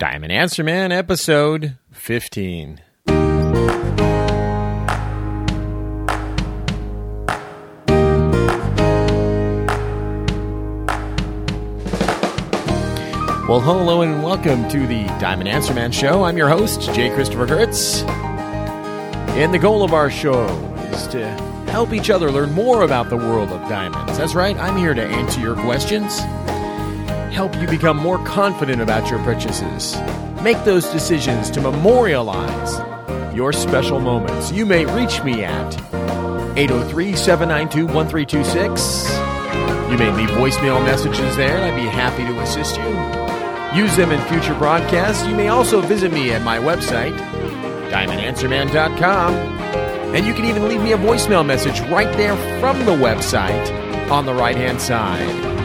Diamond Answer Man, episode 15. Well, hello and welcome to the Diamond Answer Man Show. I'm your host, Jay Christopher Gertz. And the goal of our show is to help each other learn more about the world of diamonds. That's right, I'm here to answer your questions, help you become more confident about your purchases, make those decisions to memorialize your special moments. You may reach me at 803 792 1326. You may leave voicemail messages there, and I'd be happy to assist you. Use them in future broadcasts. You may also visit me at my website, diamondanswerman.com. And you can even leave me a voicemail message right there from the website on the right hand side.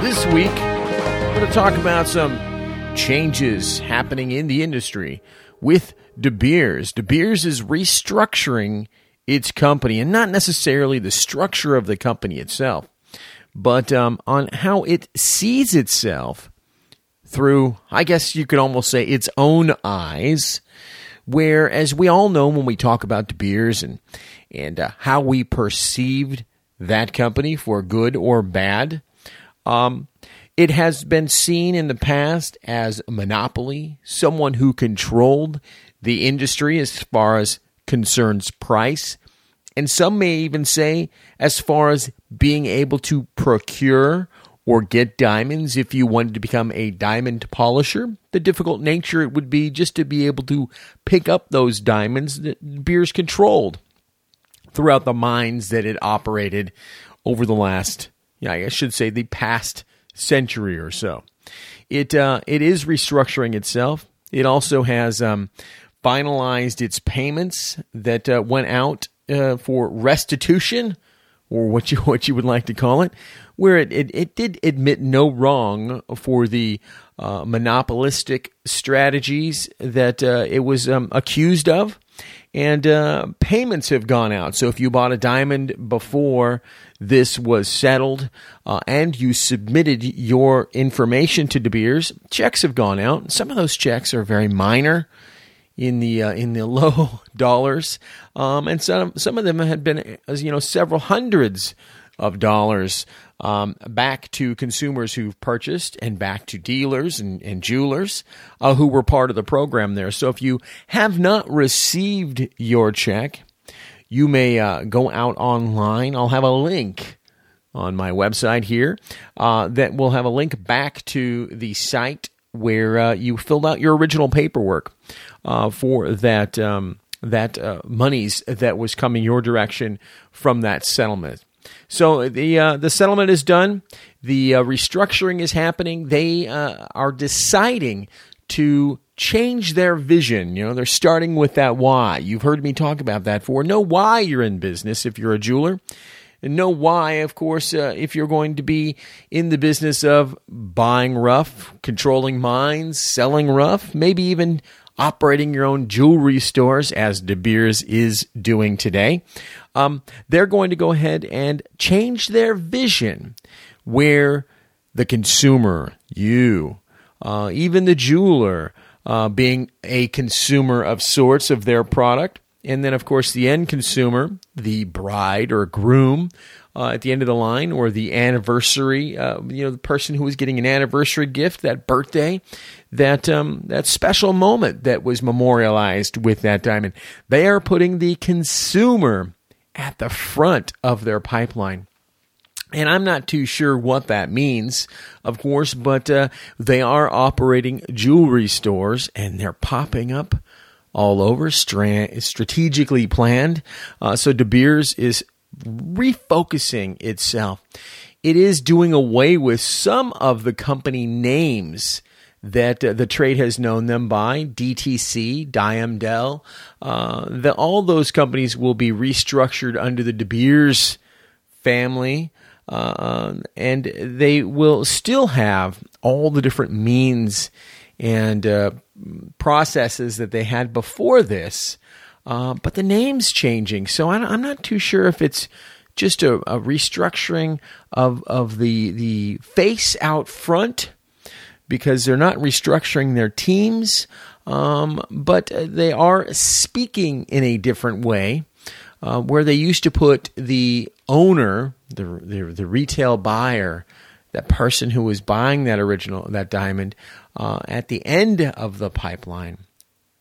This week, we're going to talk about some changes happening in the industry with De Beers. De Beers is restructuring its company, and not necessarily the structure of the company itself, but um, on how it sees itself through, I guess you could almost say, its own eyes. Where, as we all know, when we talk about De Beers and and uh, how we perceived that company for good or bad, um, it has been seen in the past as a monopoly, someone who controlled the industry as far as concerns price, and some may even say as far as being able to procure or get diamonds if you wanted to become a diamond polisher. The difficult nature it would be just to be able to pick up those diamonds that Beers controlled throughout the mines that it operated over the last, yeah, I should say the past century or so. It uh, it is restructuring itself. It also has um, finalized its payments that uh, went out uh, for restitution, or what you what you would like to call it, where it, it, it did admit no wrong for the uh, monopolistic strategies that uh, it was um, accused of. And uh, payments have gone out. So if you bought a diamond before this was settled uh, and you submitted your information to De Beers, checks have gone out. Some of those checks are very minor in the uh, in the low dollars, um, and some some of them had been you know several hundreds of dollars um, back to consumers who've purchased and back to dealers and, and jewelers uh, who were part of the program there. So if you have not received your check, you may uh, go out online. I'll have a link on my website here uh, that will have a link back to the site where uh, you filled out your original paperwork uh, for that. Um, that uh, monies that was coming your direction from that settlement. So the uh, the settlement is done. The restructuring is happening. They are deciding to change their vision. You know, they're starting with that why. You've heard me talk about that before. Know why you're in business if you're a jeweler. And know why, of course, uh, if you're going to be in the business of buying rough, controlling mines, selling rough, maybe even operating your own jewelry stores, as De Beers is doing today, um, they're going to go ahead and change their vision where the consumer, you, uh, even the jeweler, uh, being a consumer of sorts of their product, and then, of course, the end consumer, the bride or groom, uh, at the end of the line or the anniversary, uh, you know, the person who was getting an anniversary gift, that birthday, that um, that special moment that was memorialized with that diamond. They are putting the consumer at the front of their pipeline. And I'm not too sure what that means, of course, but uh, they are operating jewelry stores and they're popping up all over, stra- strategically planned. Uh, so De Beers is refocusing itself. It is doing away with some of the company names that uh, the trade has known them by DTC, Diamdel. Uh, the, all those companies will be restructured under the De Beers family. Uh, and they will still have all the different means and uh, processes that they had before this, uh, but the name's changing. So I'm not too sure if it's just a, a restructuring of of the the face out front because they're not restructuring their teams, um, but they are speaking in a different way. Uh, where they used to put the owner, the, the, the retail buyer, that person who was buying that original that diamond uh, at the end of the pipeline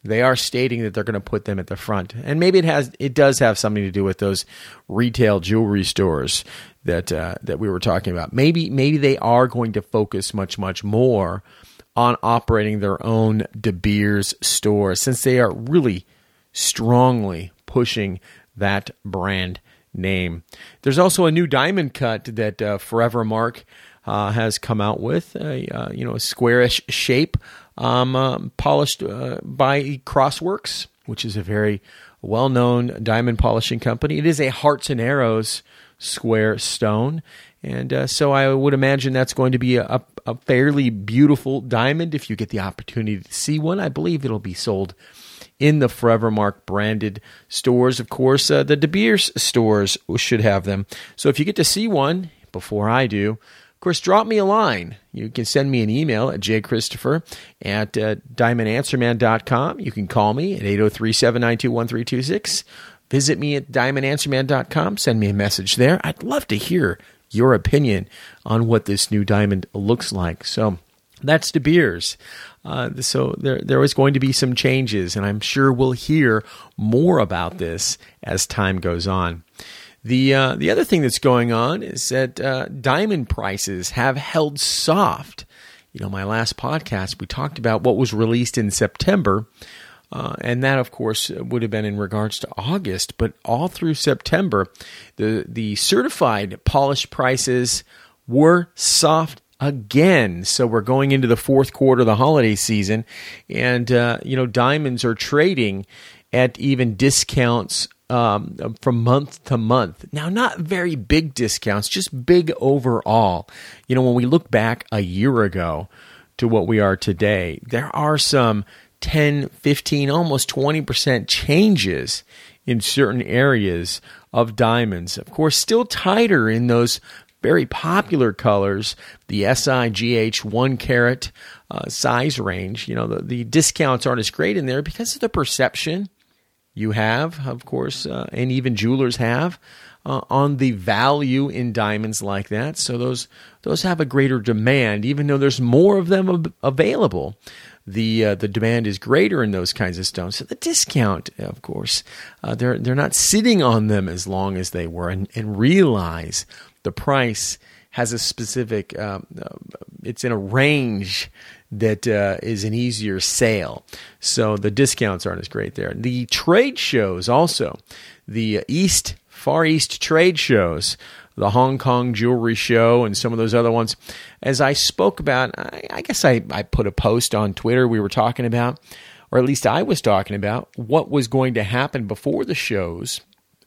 they are stating that they're going to put them at the front, and maybe it has it does have something to do with those retail jewelry stores that uh, that we were talking about. Maybe maybe they are going to focus much much more on operating their own De Beers store since they are really strongly pushing that brand name. There's also a new diamond cut that uh, Forevermark uh, has come out with, a uh, you know a squarish shape um, uh, polished uh, by Crossworks, which is a very well known diamond polishing company. It is a hearts and arrows square stone. And uh, so I would imagine that's going to be a, a, fairly beautiful diamond if you get the opportunity to see one. I believe it'll be sold in the Forevermark branded stores. Of course, uh, the De Beers stores should have them. So if you get to see one before I do, of course, drop me a line. You can send me an email at jchristopher at uh, diamondanswerman.com. You can call me at 803 792 1326. Visit me at diamondanswerman.com. Send me a message there. I'd love to hear your opinion on what this new diamond looks like. So that's De Beers. Uh, so there, there is going to be some changes, and I'm sure we'll hear more about this as time goes on. The uh, the other thing that's going on is that uh, diamond prices have held soft. You know, my last podcast we talked about what was released in September, uh, and that of course would have been in regards to August. But all through September, the the certified polished prices were soft again. So we're going into the fourth quarter of the holiday season, and uh, you know diamonds are trading at even discounts um, from month to month. Now, not very big discounts, just big overall. You know, when we look back a year ago to what we are today, there are some 10, 15, almost 20% changes in certain areas of diamonds. Of course, still tighter in those very popular colors, the SIGH 1 carat uh, size range. You know, the, the discounts aren't as great in there because of the perception you have, of course, uh, and even jewelers have. Uh, on the value in diamonds like that, so those those have a greater demand, even though there's more of them ab- available. The uh, the demand is greater in those kinds of stones. So the discount, of course, uh, they're they're not sitting on them as long as they were, and, and realize the price has a specific. Um, uh, it's in a range that uh, is an easier sale. So the discounts aren't as great there. The trade shows also, the East, Far East trade shows, the Hong Kong Jewelry Show, and some of those other ones. As I spoke about, I, I guess I, I put a post on Twitter we were talking about, or at least I was talking about, what was going to happen before the shows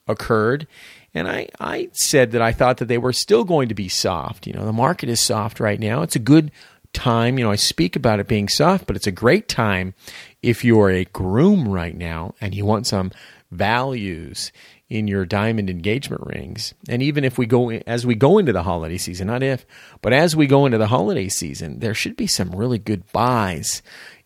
occurred. And I, I said that I thought that they were still going to be soft. You know, the market is soft right now. It's a good time. You know, I speak about it being soft, but it's a great time if you're a groom right now and you want some values in your diamond engagement rings. And even if we go as we go into the holiday season, not if, but as we go into the holiday season, there should be some really good buys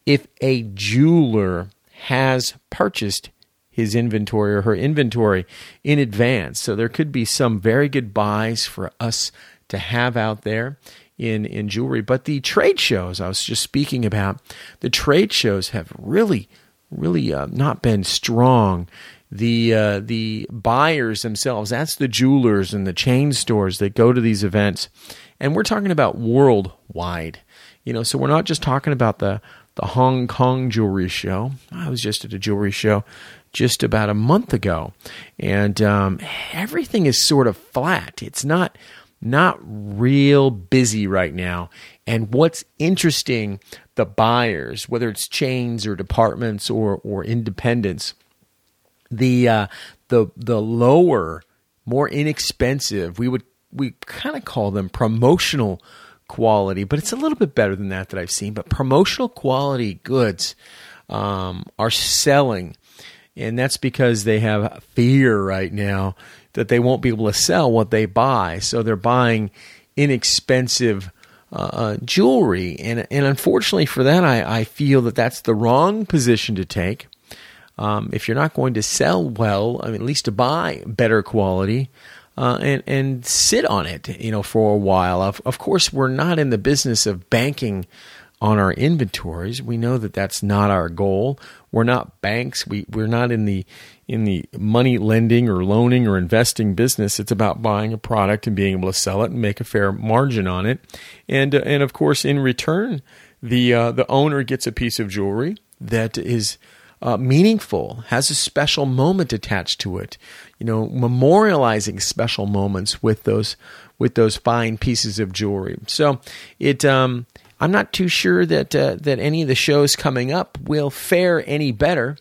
if a jeweler has purchased his inventory or her inventory in advance. So there could be some very good buys for us to have out there in in jewelry. But the trade shows I was just speaking about, the trade shows have really, really uh, not been strong. The uh, the buyers themselves, that's the jewelers and the chain stores that go to these events, and we're talking about worldwide. You know, so we're not just talking about the the Hong Kong jewelry show. I was just at a jewelry show just about a month ago, and um, everything is sort of flat. It's not not real busy right now. And what's interesting, the buyers, whether it's chains or departments or or independents, the uh, the the lower, more inexpensive, we would we kind of call them promotional quality, but it's a little bit better than that that I've seen. But promotional quality goods um, are selling, and that's because they have fear right now that they won't be able to sell what they buy. So they're buying inexpensive uh, jewelry. And, and unfortunately for that, I, I feel that that's the wrong position to take. Um, if you're not going to sell well, I mean, at least to buy better quality, uh, and and sit on it, you know, for a while. Of of course, we're not in the business of banking on our inventories. We know that that's not our goal. We're not banks. We we're not in the in the money lending or loaning or investing business. It's about buying a product and being able to sell it and make a fair margin on it. And uh, and of course, in return, the uh, the owner gets a piece of jewelry that is uh, meaningful, has a special moment attached to it. You know, memorializing special moments with those with those fine pieces of jewelry. So it, um, I'm not too sure that uh, that any of the shows coming up will fare any better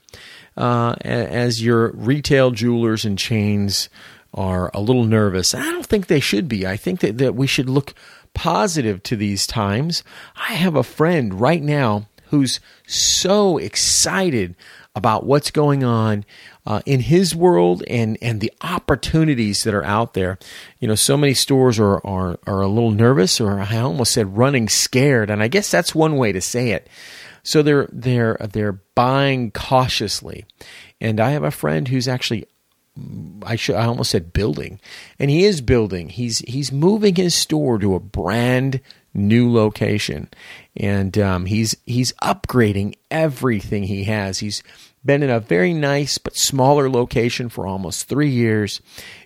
uh, as your retail jewelers and chains are a little nervous. I don't think they should be. I think that, that we should look positive to these times. I have a friend right now who's so excited about what's going on uh, in his world and, and the opportunities that are out there. You know, so many stores are, are, are a little nervous, or I almost said running scared, and I guess that's one way to say it. So they're they're they're buying cautiously, and I have a friend who's actually I should I almost said building, and he is building. He's he's moving his store to a brand new location, and um, he's he's upgrading everything he has. He's been in a very nice but smaller location for almost three years,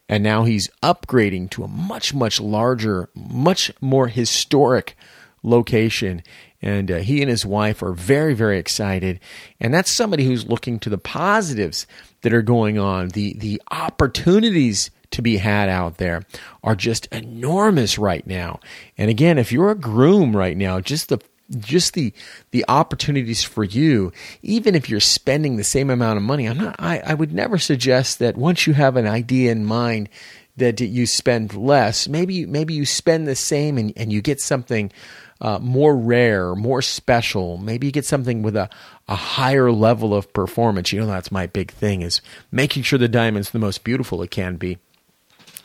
and now he's upgrading to a much much larger, much more historic location. And uh, he and his wife are very, very excited. And that's somebody who's looking to the positives that are going on, the, the opportunities to be had out there are just enormous right now. And again, if you're a groom right now, just the just the the opportunities for you, even if you're spending the same amount of money, I'm not I, I would never suggest that once you have an idea in mind that you spend less. Maybe maybe you spend the same and, and you get something uh, more rare, more special. Maybe you get something with a, a higher level of performance. You know, that's my big thing is making sure the diamond's the most beautiful it can be.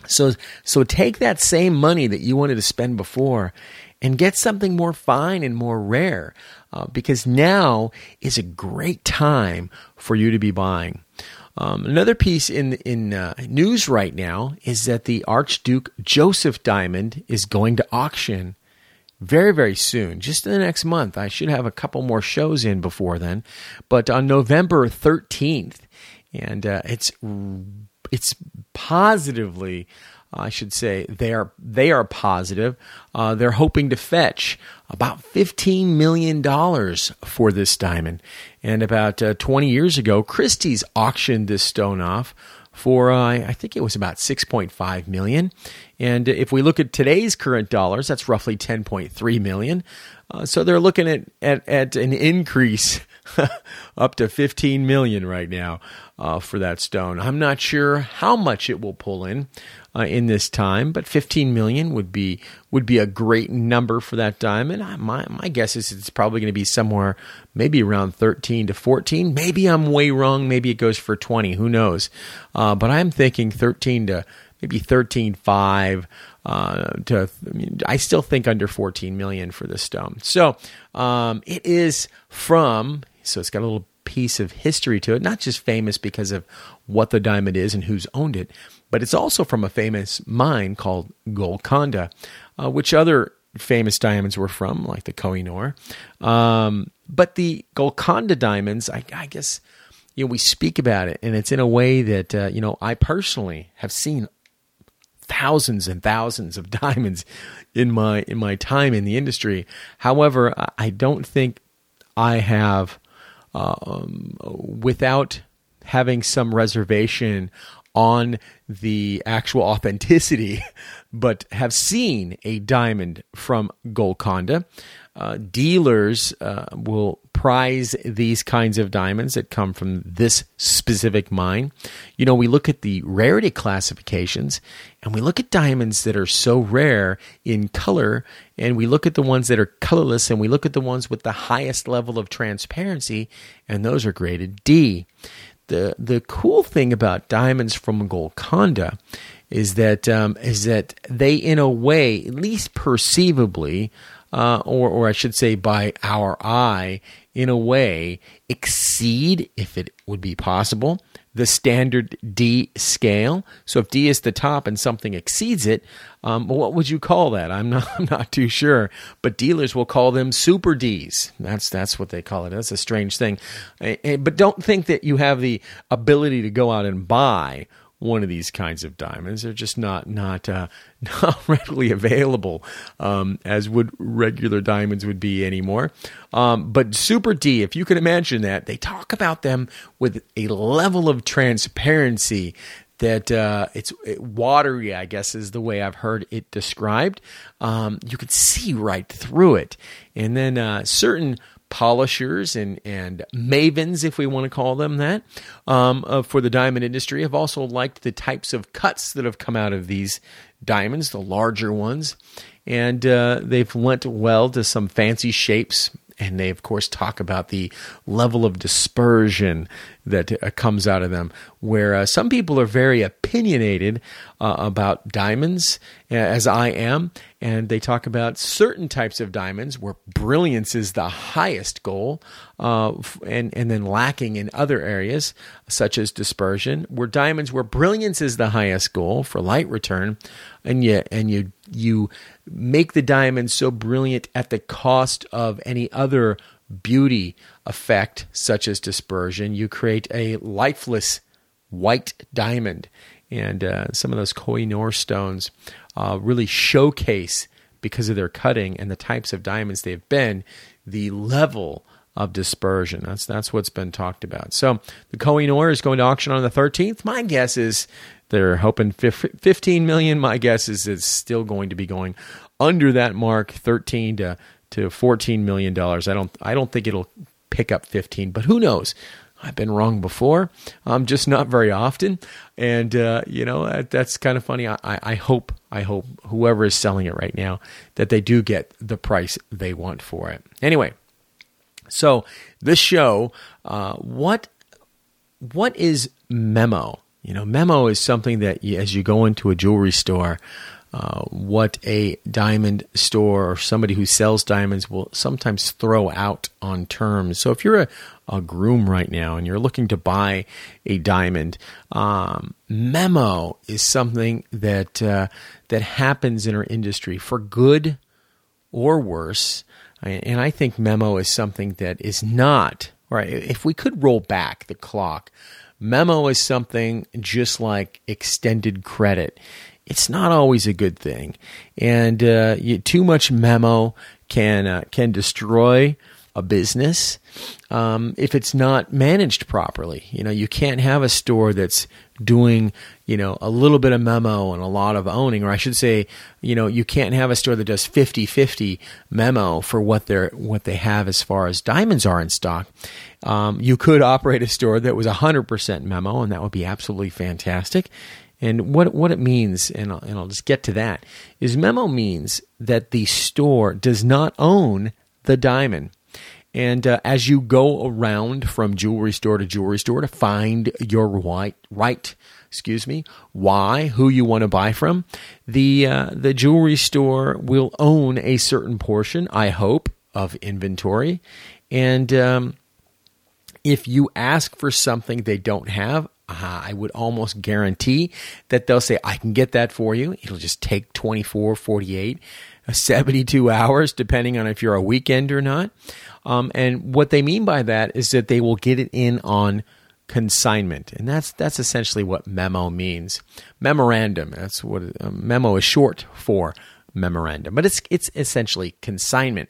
So, so take that same money that you wanted to spend before and get something more fine and more rare uh, because now is a great time for you to be buying. Um, another piece in in uh, news right now is that the Archduke Joseph diamond is going to auction very, very soon, just in the next month. I should have a couple more shows in before then, but on November 13th, and uh, it's it's positively, I should say, they are they are positive. Uh, they're hoping to fetch about fifteen million dollars for this diamond, and about uh, 20 years ago, Christie's auctioned this stone off for uh, I think it was about 6.5 million. And if we look at today's current dollars, that's roughly 10.3 million. Uh, so they're looking at, at, at an increase up to 15 million right now uh, for that stone. I'm not sure how much it will pull in uh, in this time, but 15 million would be would be a great number for that diamond. My my guess is it's probably going to be somewhere maybe around 13 to 14. Maybe I'm way wrong. Maybe it goes for 20. Who knows? Uh, but I'm thinking 13 to maybe 13.5 uh, to I, I still think under 14 million for this stone. So um, it is from so it's got a little piece of history to it, not just famous because of what the diamond is and who's owned it, but it's also from a famous mine called Golconda, uh, which other famous diamonds were from, like the Kohinoor. Um, but the Golconda diamonds, I, I, guess, you know, we speak about it, and it's in a way that uh, you know I personally have seen thousands and thousands of diamonds in my in my time in the industry. However, I don't think I have, um, without having some reservation on the actual authenticity, but have seen a diamond from Golconda. Uh, dealers uh, will prize these kinds of diamonds that come from this specific mine. You know, we look at the rarity classifications and we look at diamonds that are so rare in color, and we look at the ones that are colorless, and we look at the ones with the highest level of transparency, and those are graded D. The, the cool thing about diamonds from Golconda is that um, is that they, in a way, at least perceivably, uh, or, or I should say by our eye, in a way, exceed, if it would be possible, the standard D scale. So if D is the top and something exceeds it, um, what would you call that? I'm not, I'm not too sure. But dealers will call them super Ds. That's that's what they call it. That's a strange thing. But don't think that you have the ability to go out and buy one of these kinds of diamonds. They're just not not uh, not readily available um, as would regular diamonds would be anymore. Um, but Super D, if you can imagine that, they talk about them with a level of transparency that uh, it's watery, I guess is the way I've heard it described. Um, you could see right through it, and then uh, certain polishers and, and mavens, if we want to call them that, um, uh, for the diamond industry have also liked the types of cuts that have come out of these diamonds, the larger ones. And uh, they've lent well to some fancy shapes. And they, of course, talk about the level of dispersion that uh, comes out of them. Where uh, some people are very opinionated uh, about diamonds, as I am, and they talk about certain types of diamonds where brilliance is the highest goal, uh, and and then lacking in other areas such as dispersion. Where diamonds where brilliance is the highest goal for light return, and you and you you make the diamond so brilliant at the cost of any other beauty effect, such as dispersion, you create a lifeless white diamond. And uh, some of those Koh-i-Noor stones uh, really showcase, because of their cutting and the types of diamonds they've been, the level of dispersion. That's that's what's been talked about. So the Koh-i-Noor is going to auction on the 13th. My guess is they're hoping 15 million. My guess is it's still going to be going under that mark, 13 to to 14 million dollars. I don't I don't think it'll pick up 15, but who knows? I've been wrong before, um, just not very often, and uh, you know that, that's kind of funny. I, I hope I hope whoever is selling it right now that they do get the price they want for it. Anyway, so this show, uh, what what is memo? You know, memo is something that you, as you go into a jewelry store, uh, what a diamond store or somebody who sells diamonds will sometimes throw out on terms. So if you're a, a groom right now and you're looking to buy a diamond, um, memo is something that uh, that happens in our industry for good or worse. And I think memo is something that is not right. If we could roll back the clock, memo is something just like extended credit it's not always a good thing. And uh, you, too much memo can uh, can destroy a business um, if it's not managed properly. You know, you can't have a store that's doing you know a little bit of memo and a lot of owning or i should say you know you can't have a store that does 50-50 memo for what they're what they have as far as diamonds are in stock um, you could operate a store that was 100% memo and that would be absolutely fantastic and what what it means, and I'll, and I'll just get to that, is memo means that the store does not own the diamond. And uh, as you go around from jewelry store to jewelry store to find your right, right, excuse me, why, who you want to buy from, the uh, the jewelry store will own a certain portion, I hope, of inventory. And um, if you ask for something they don't have, uh, I would almost guarantee that they'll say, I can get that for you. It'll just take 24, 48, uh, 72 hours, depending on if you're a weekend or not. Um, and what they mean by that is that they will get it in on consignment, and that's that's essentially what memo means. Memorandum. That's what a memo is short for memorandum, but it's it's essentially consignment.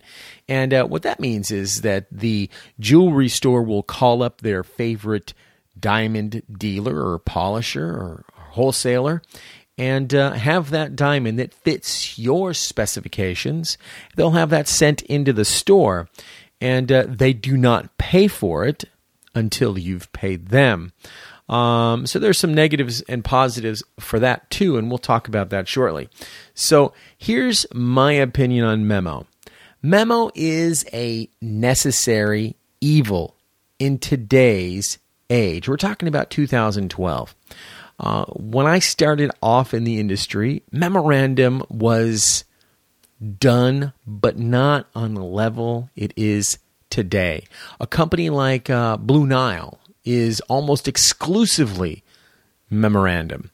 And uh, what that means is that the jewelry store will call up their favorite diamond dealer or polisher or wholesaler and uh, have that diamond that fits your specifications. They'll have that sent into the store, and uh, they do not pay for it until you've paid them. Um, so there's some negatives and positives for that too, and we'll talk about that shortly. So here's my opinion on Memo. Memo is a necessary evil in today's age. We're talking about 2012. Uh, when I started off in the industry, memorandum was done, but not on the level it is today. A company like uh, Blue Nile is almost exclusively memorandum.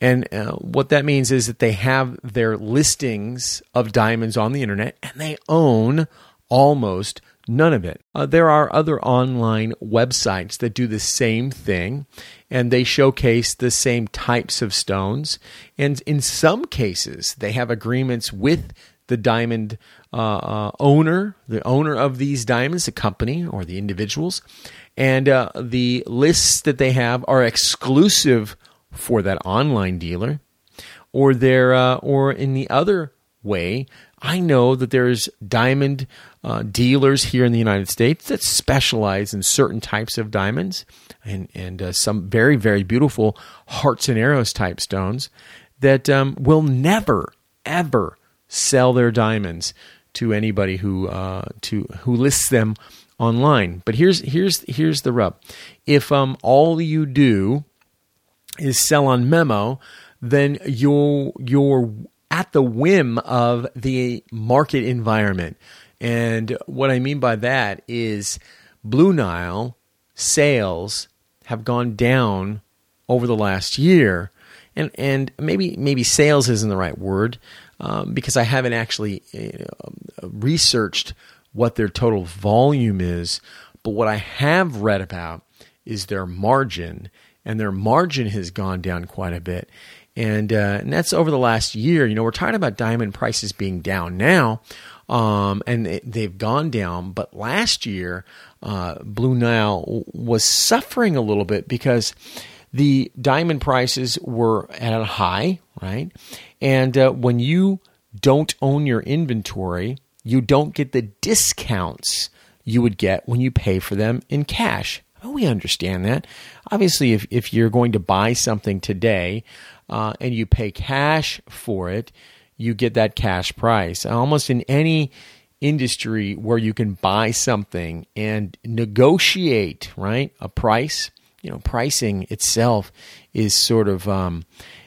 And uh, what that means is that they have their listings of diamonds on the internet and they own almost none of it. Uh, there are other online websites that do the same thing and they showcase the same types of stones. And in some cases, they have agreements with the diamond uh, uh, owner, the owner of these diamonds, the company or the individuals. And uh, the lists that they have are exclusive for that online dealer. Or they're, uh, or in the other way, I know that there's diamond uh, dealers here in the United States that specialize in certain types of diamonds and and uh, some very very beautiful hearts and arrows type stones that um, will never ever sell their diamonds to anybody who uh, to who lists them online. But here's here's here's the rub: if um, all you do is sell on Memo, then you're you're at the whim of the market environment. And what I mean by that is Blue Nile sales have gone down over the last year. And, and maybe maybe sales isn't the right word um, because I haven't actually uh, researched what their total volume is. But what I have read about is their margin, and their margin has gone down quite a bit. And, uh, and that's over the last year. You know, we're talking about diamond prices being down now, um, and they've gone down. But last year, uh, Blue Nile was suffering a little bit because the diamond prices were at a high, right? And uh, when you don't own your inventory, you don't get the discounts you would get when you pay for them in cash. We understand that. Obviously, if, if you're going to buy something today uh, and you pay cash for it, you get that cash price. Almost in any industry where you can buy something and negotiate, right, a price, you know, pricing itself is sort of um,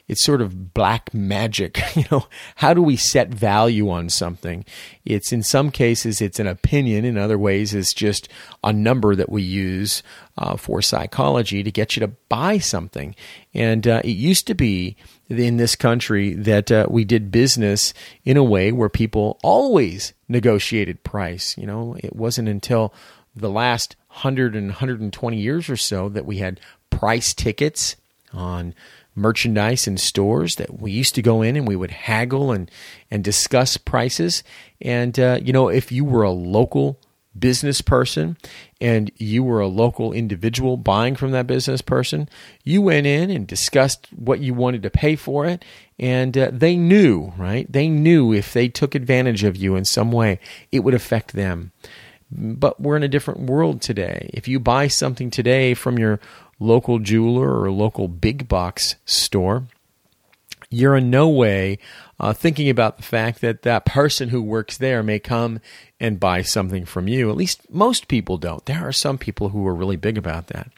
it's sort of black magic. You know, how do we set value on something? It's in some cases it's an opinion. In other ways, it's just a number that we use uh, for psychology to get you to buy something. And uh, it used to be in this country that uh, we did business in a way where people always negotiated price. You know, it wasn't until the last 100 and 120 years or so that we had price tickets on merchandise in stores that we used to go in and we would haggle and and discuss prices. And uh, you know, if you were a local business person and you were a local individual buying from that business person, you went in and discussed what you wanted to pay for it. And uh, they knew, right? They knew if they took advantage of you in some way, it would affect them. But we're in a different world today. If you buy something today from your local jeweler or local big box store, you're in no way uh, thinking about the fact that that person who works there may come and buy something from you. At least most people don't. There are some people who are really big about that.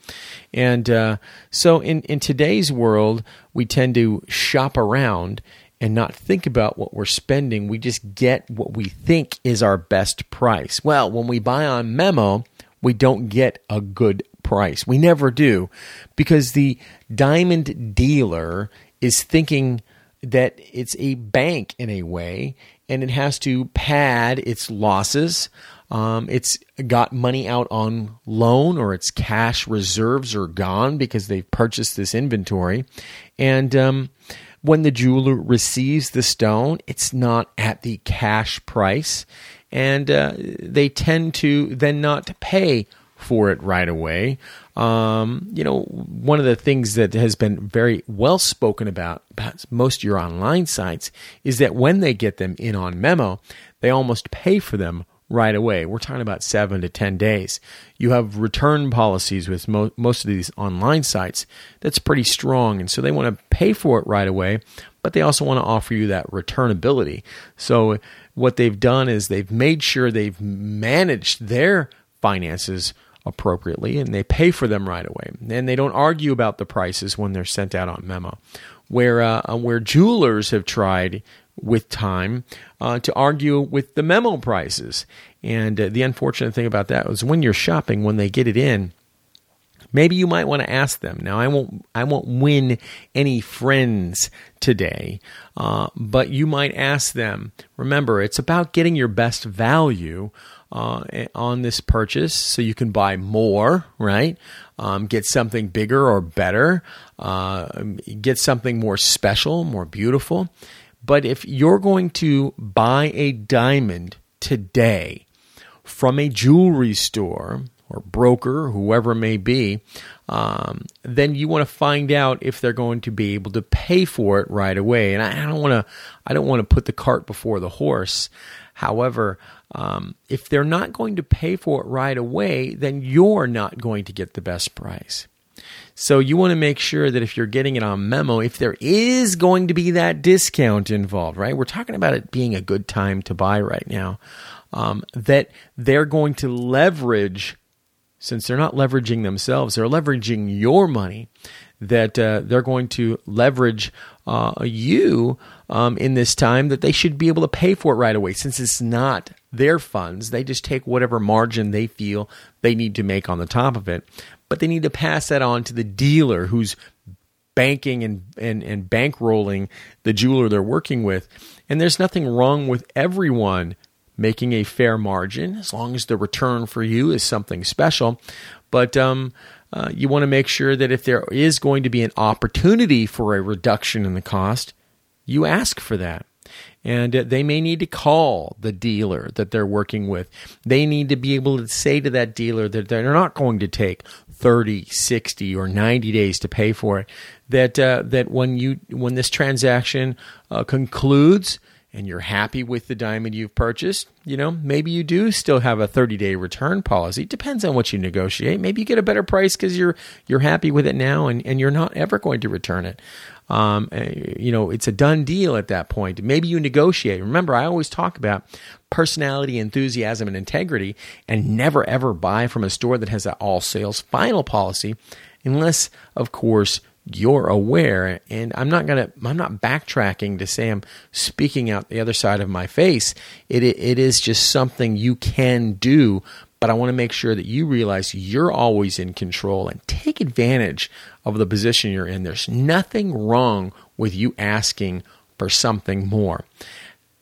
And uh, so in, in today's world, we tend to shop around and not think about what we're spending. We just get what we think is our best price. Well, when we buy on Memo, we don't get a good price. We never do because the diamond dealer is thinking that it's a bank in a way and it has to pad its losses. Um, it's got money out on loan or its cash reserves are gone because they've purchased this inventory. And um, when the jeweler receives the stone, it's not at the cash price. And uh, they tend to then not pay for it right away. Um, you know, one of the things that has been very well spoken about about most of your online sites is that when they get them in on memo, they almost pay for them right away. We're talking about seven to 10 days. You have return policies with mo- most of these online sites that's pretty strong. And so they want to pay for it right away, but they also want to offer you that returnability. So what they've done is they've made sure they've managed their finances appropriately and they pay for them right away. And they don't argue about the prices when they're sent out on memo. Where uh, where jewelers have tried with time uh, to argue with the memo prices. And uh, the unfortunate thing about that was when you're shopping, when they get it in, maybe you might want to ask them. Now, I won't, I won't win any friends today, uh, but you might ask them. Remember, it's about getting your best value uh, on this purchase so you can buy more, right? Um, get something bigger or better, uh, get something more special, more beautiful. But if you're going to buy a diamond today from a jewelry store or broker, whoever it may be, um, then you want to find out if they're going to be able to pay for it right away. And I, I don't want to, I don't want to put the cart before the horse. However, um, if they're not going to pay for it right away, then you're not going to get the best price. So you want to make sure that if you're getting it on memo, if there is going to be that discount involved, right? We're talking about it being a good time to buy right now. Um, that they're going to leverage, since they're not leveraging themselves, they're leveraging your money. That uh, they're going to leverage uh, you um, in this time. That they should be able to pay for it right away, since it's not their funds. They just take whatever margin they feel they need to make on the top of it but they need to pass that on to the dealer who's banking and, and, and bankrolling the jeweler they're working with. And there's nothing wrong with everyone making a fair margin as long as the return for you is something special. But um, uh, you want to make sure that if there is going to be an opportunity for a reduction in the cost, you ask for that and uh, they may need to call the dealer that they're working with. They need to be able to say to that dealer that they're not going to take 30, 60 or 90 days to pay for it. That uh, that when you when this transaction uh, concludes and you're happy with the diamond you've purchased, you know, maybe you do still have a 30-day return policy. It depends on what you negotiate. Maybe you get a better price cuz you're you're happy with it now and and you're not ever going to return it um, eh, you know, it's a done deal at that point. Maybe you negotiate. Remember, I always talk about personality, enthusiasm, and integrity, and never ever buy from a store that has an all sales final policy, unless, of course, you're aware and i'm not going to i'm not backtracking to say i'm speaking out the other side of my face it, it is just something you can do but I want to make sure that you realize you're always in control and take advantage of the position you're in. There's nothing wrong with you asking for something more.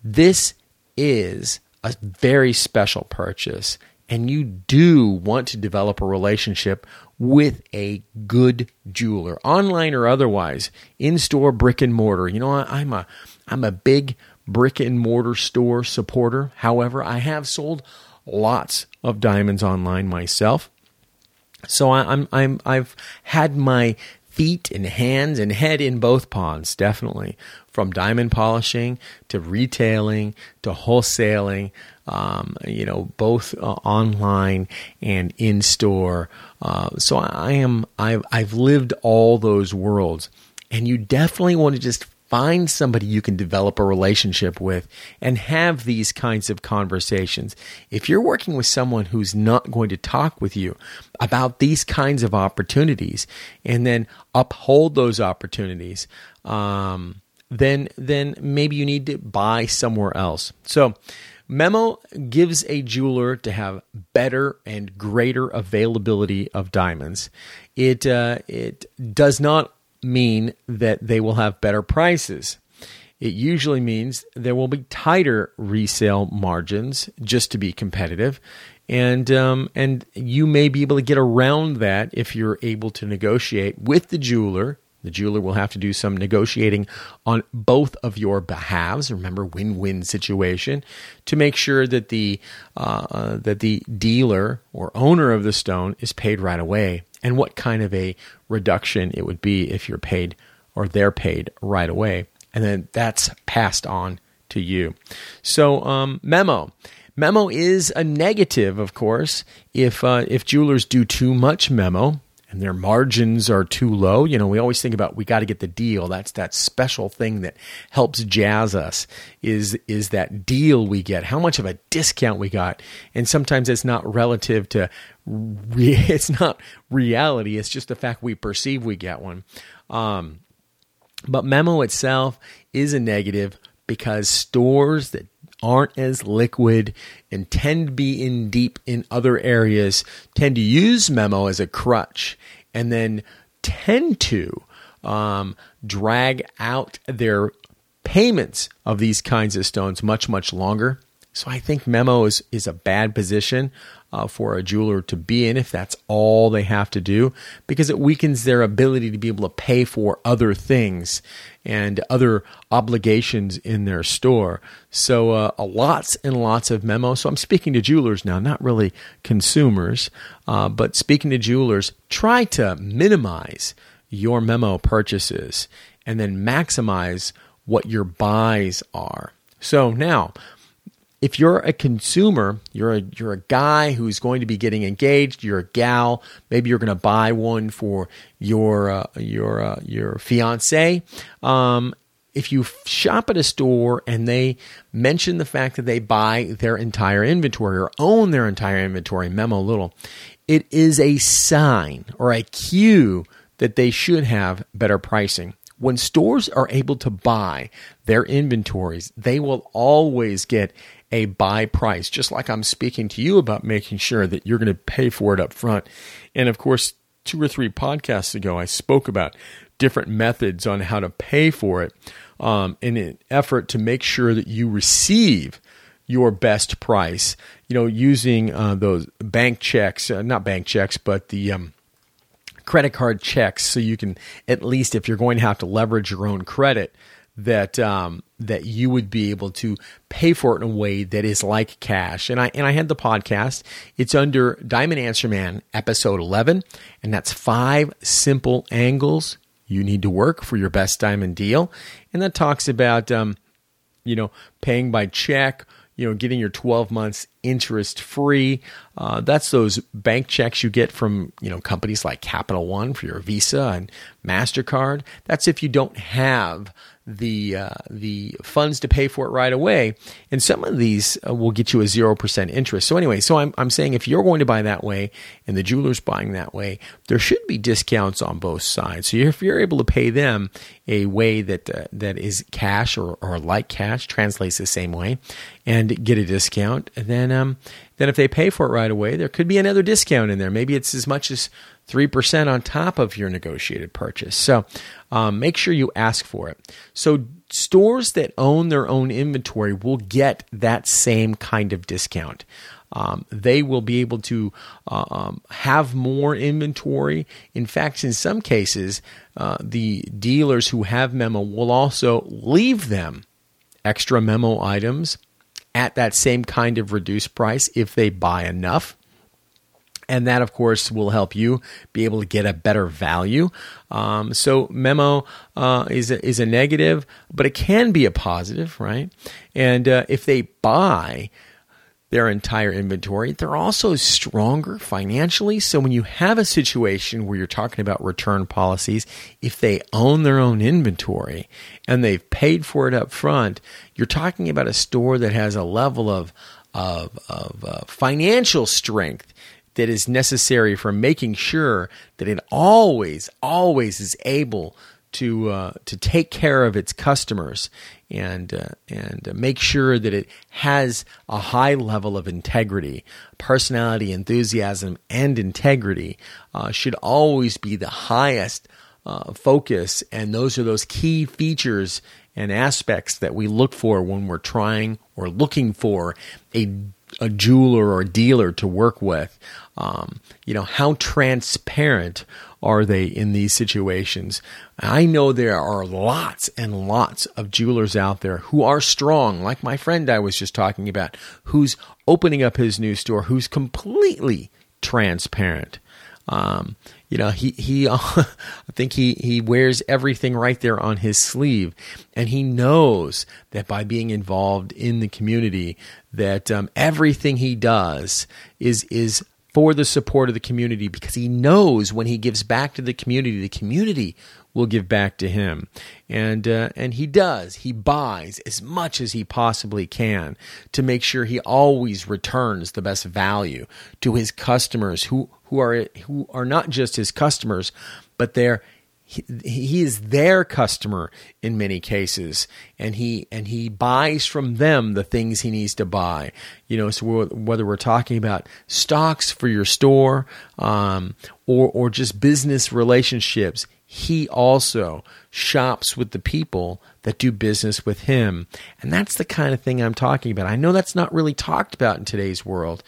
This is a very special purchase, and you do want to develop a relationship with a good jeweler, online or otherwise, in store, brick and mortar. You know, I'm a I'm a big brick and mortar store supporter. However, I have sold lots of diamonds online myself. So I, I'm I'm I've had my feet and hands and head in both ponds, definitely. From diamond polishing to retailing to wholesaling, um, you know, both uh, online and in store. Uh, so I am I've I've lived all those worlds, and you definitely want to just Find somebody you can develop a relationship with and have these kinds of conversations. If you're working with someone who's not going to talk with you about these kinds of opportunities and then uphold those opportunities, um, then then maybe you need to buy somewhere else. So Memo gives a jeweler to have better and greater availability of diamonds. It uh, it does not mean that they will have better prices. It usually means there will be tighter resale margins just to be competitive, and um, and you may be able to get around that if you're able to negotiate with the jeweler. The jeweler will have to do some negotiating on both of your behalves. Remember, win-win situation to make sure that the uh, that the dealer or owner of the stone is paid right away and what kind of a reduction it would be if you're paid or they're paid right away. And then that's passed on to you. So, um, memo. Memo is a negative, of course. If uh, if jewelers do too much memo, and their margins are too low. You know, we always think about we got to get the deal. That's that special thing that helps jazz us is is that deal we get. How much of a discount we got. And sometimes it's not relative to re- it's not reality. It's just the fact we perceive we get one. Um, but memo itself is a negative because stores that aren't as liquid and tend to be in deep in other areas tend to use Memo as a crutch and then tend to um, drag out their payments of these kinds of stones much, much longer. So I think Memo is, is a bad position uh, for a jeweler to be in if that's all they have to do, because it weakens their ability to be able to pay for other things and other obligations in their store. So, uh, lots and lots of memos. So, I'm speaking to jewelers now, not really consumers, uh, but speaking to jewelers, try to minimize your memo purchases and then maximize what your buys are. So, now if you're a consumer, you're a you're a guy who's going to be getting engaged. You're a gal. Maybe you're going to buy one for your uh, your uh, your fiance. Um, if you shop at a store and they mention the fact that they buy their entire inventory or own their entire inventory, memo little, it is a sign or a cue that they should have better pricing. When stores are able to buy their inventories, they will always get a buy price, just like I'm speaking to you about making sure that you're going to pay for it up front. And of course, two or three podcasts ago, I spoke about different methods on how to pay for it um, in an effort to make sure that you receive your best price. You know, using uh, those bank checks, uh, not bank checks, but the um, credit card checks, so you can at least, if you're going to have to leverage your own credit, that um, that you would be able to pay for it in a way that is like cash. And I and I had the podcast. It's under Diamond Answer Man episode 11 and that's five simple angles you need to work for your best diamond deal. And that talks about um, you know, paying by check, you know, getting your 12 months interest free. Uh, that's those bank checks you get from, you know, companies like Capital One for your Visa and MasterCard. That's if you don't have the uh, the funds to pay for it right away. And some of these uh, will get you a zero percent interest. So anyway, so I'm I'm saying if you're going to buy that way and the jeweler's buying that way, there should be discounts on both sides. So if you're able to pay them a way that uh, that is cash or, or like cash translates the same way, and get a discount, then um then if they pay for it right away, there could be another discount in there. Maybe it's as much as 3% on top of your negotiated purchase. So um, make sure you ask for it. So stores that own their own inventory will get that same kind of discount. Um, they will be able to uh, um, have more inventory. In fact, in some cases, uh, the dealers who have memo will also leave them extra memo items at that same kind of reduced price if they buy enough and that of course will help you be able to get a better value. Um, so memo uh, is, a, is a negative but it can be a positive right? And uh, if they buy their entire inventory they're also stronger financially. So when you have a situation where you're talking about return policies if they own their own inventory and they've paid for it up front you're talking about a store that has a level of of, of uh, financial strength that is necessary for making sure that it always, always is able to uh, to take care of its customers and uh, and make sure that it has a high level of integrity, personality, enthusiasm, and integrity uh, should always be the highest uh, focus, and those are those key features and aspects that we look for when we're trying or looking for a a jeweler or a dealer to work with. Um, you know, how transparent are they in these situations? I know there are lots and lots of jewelers out there who are strong, like my friend I was just talking about, who's opening up his new store, who's completely transparent. Um, you know, he he I think he he wears everything right there on his sleeve, and he knows that by being involved in the community, that um, everything he does is is for the support of the community because he knows when he gives back to the community, the community will give back to him, and uh, and he does. He buys as much as he possibly can to make sure he always returns the best value to his customers who who are who are not just his customers, but they're he, he is their customer in many cases, and he and he buys from them the things he needs to buy. You know, so whether we're talking about stocks for your store um, or or just business relationships, he also shops with the people that do business with him. And that's the kind of thing I'm talking about. I know that's not really talked about in today's world,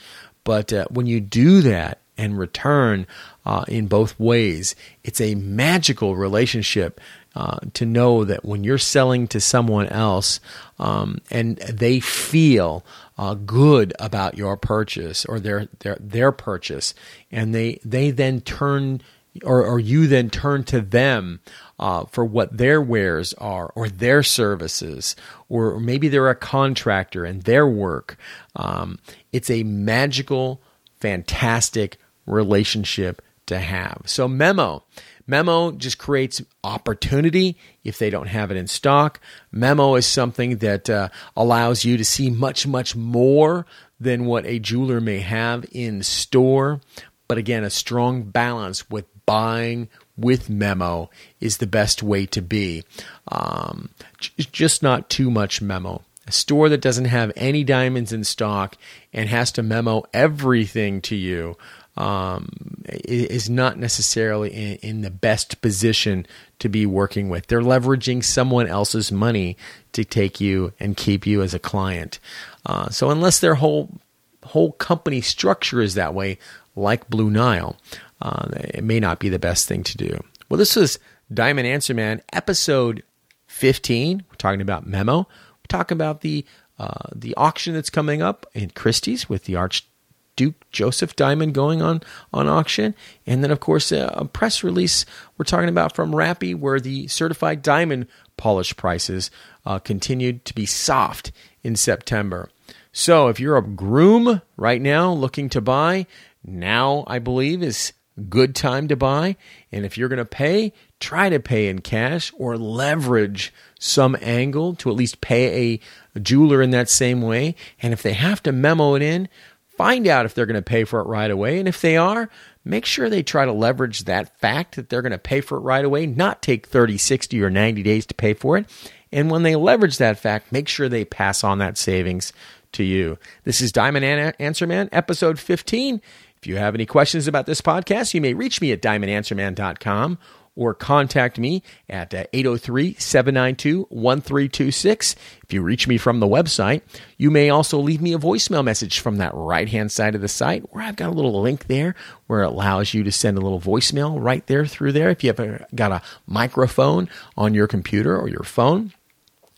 but uh, when you do that and return uh, in both ways, it's a magical relationship. Uh, to know that when you're selling to someone else um, and they feel uh, good about your purchase or their their their purchase, and they they then turn or, or you then turn to them uh, for what their wares are or their services, or maybe they're a contractor and their work. Um, it's a magical, fantastic relationship to have. So, Memo. Memo just creates opportunity if they don't have it in stock. Memo is something that uh, allows you to see much, much more than what a jeweler may have in store. But again, a strong balance with buying with memo is the best way to be. Um, just not too much memo. A store that doesn't have any diamonds in stock and has to memo everything to you um, is not necessarily in, in, the best position to be working with. They're leveraging someone else's money to take you and keep you as a client. Uh, so unless their whole whole company structure is that way, like Blue Nile, uh, it may not be the best thing to do. Well, this is Diamond Answer Man, episode 15. We're talking about Memo. We're talking about the uh, the auction that's coming up in Christie's with the Archduke Joseph Diamond going on on auction, and then of course uh, a press release we're talking about from Rappy where the certified diamond polish prices uh, continued to be soft in September. So if you're a groom right now looking to buy, now I believe is good time to buy. And if you're going to pay, try to pay in cash or leverage some angle to at least pay a jeweler in that same way. And if they have to memo it in, find out if they're going to pay for it right away. And if they are, make sure they try to leverage that fact that they're going to pay for it right away, not take 30, 60, or 90 days to pay for it. And when they leverage that fact, make sure they pass on that savings to you. This is Diamond Answer Man, episode 15. If you have any questions about this podcast, you may reach me at diamondanswerman.com or contact me at uh, 803 792 1326. If you reach me from the website, you may also leave me a voicemail message from that right hand side of the site where I've got a little link there where it allows you to send a little voicemail right there through there. If you have got a microphone on your computer or your phone,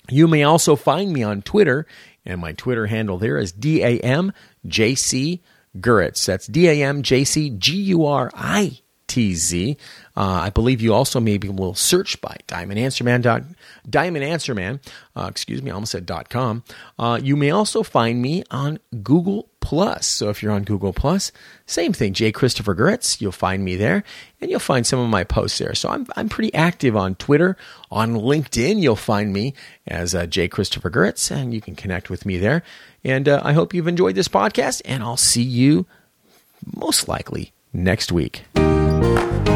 you may also find me on Twitter, and my Twitter handle there is DAMJC Guritz. That's D A M J C G U R I T Z. Uh, I believe you also maybe will search by Diamond Answer Man. Dot, Diamond Answer Man. Uh, excuse me, I almost said dot com. Uh, you may also find me on Google Plus. So if you're on Google Plus, same thing. J. Christopher Guritz. You'll find me there, and you'll find some of my posts there. So I'm I'm pretty active on Twitter, on LinkedIn. You'll find me as uh, J. Christopher Guritz, and you can connect with me there. And uh, I hope you've enjoyed this podcast, and I'll see you most likely next week. Thank you.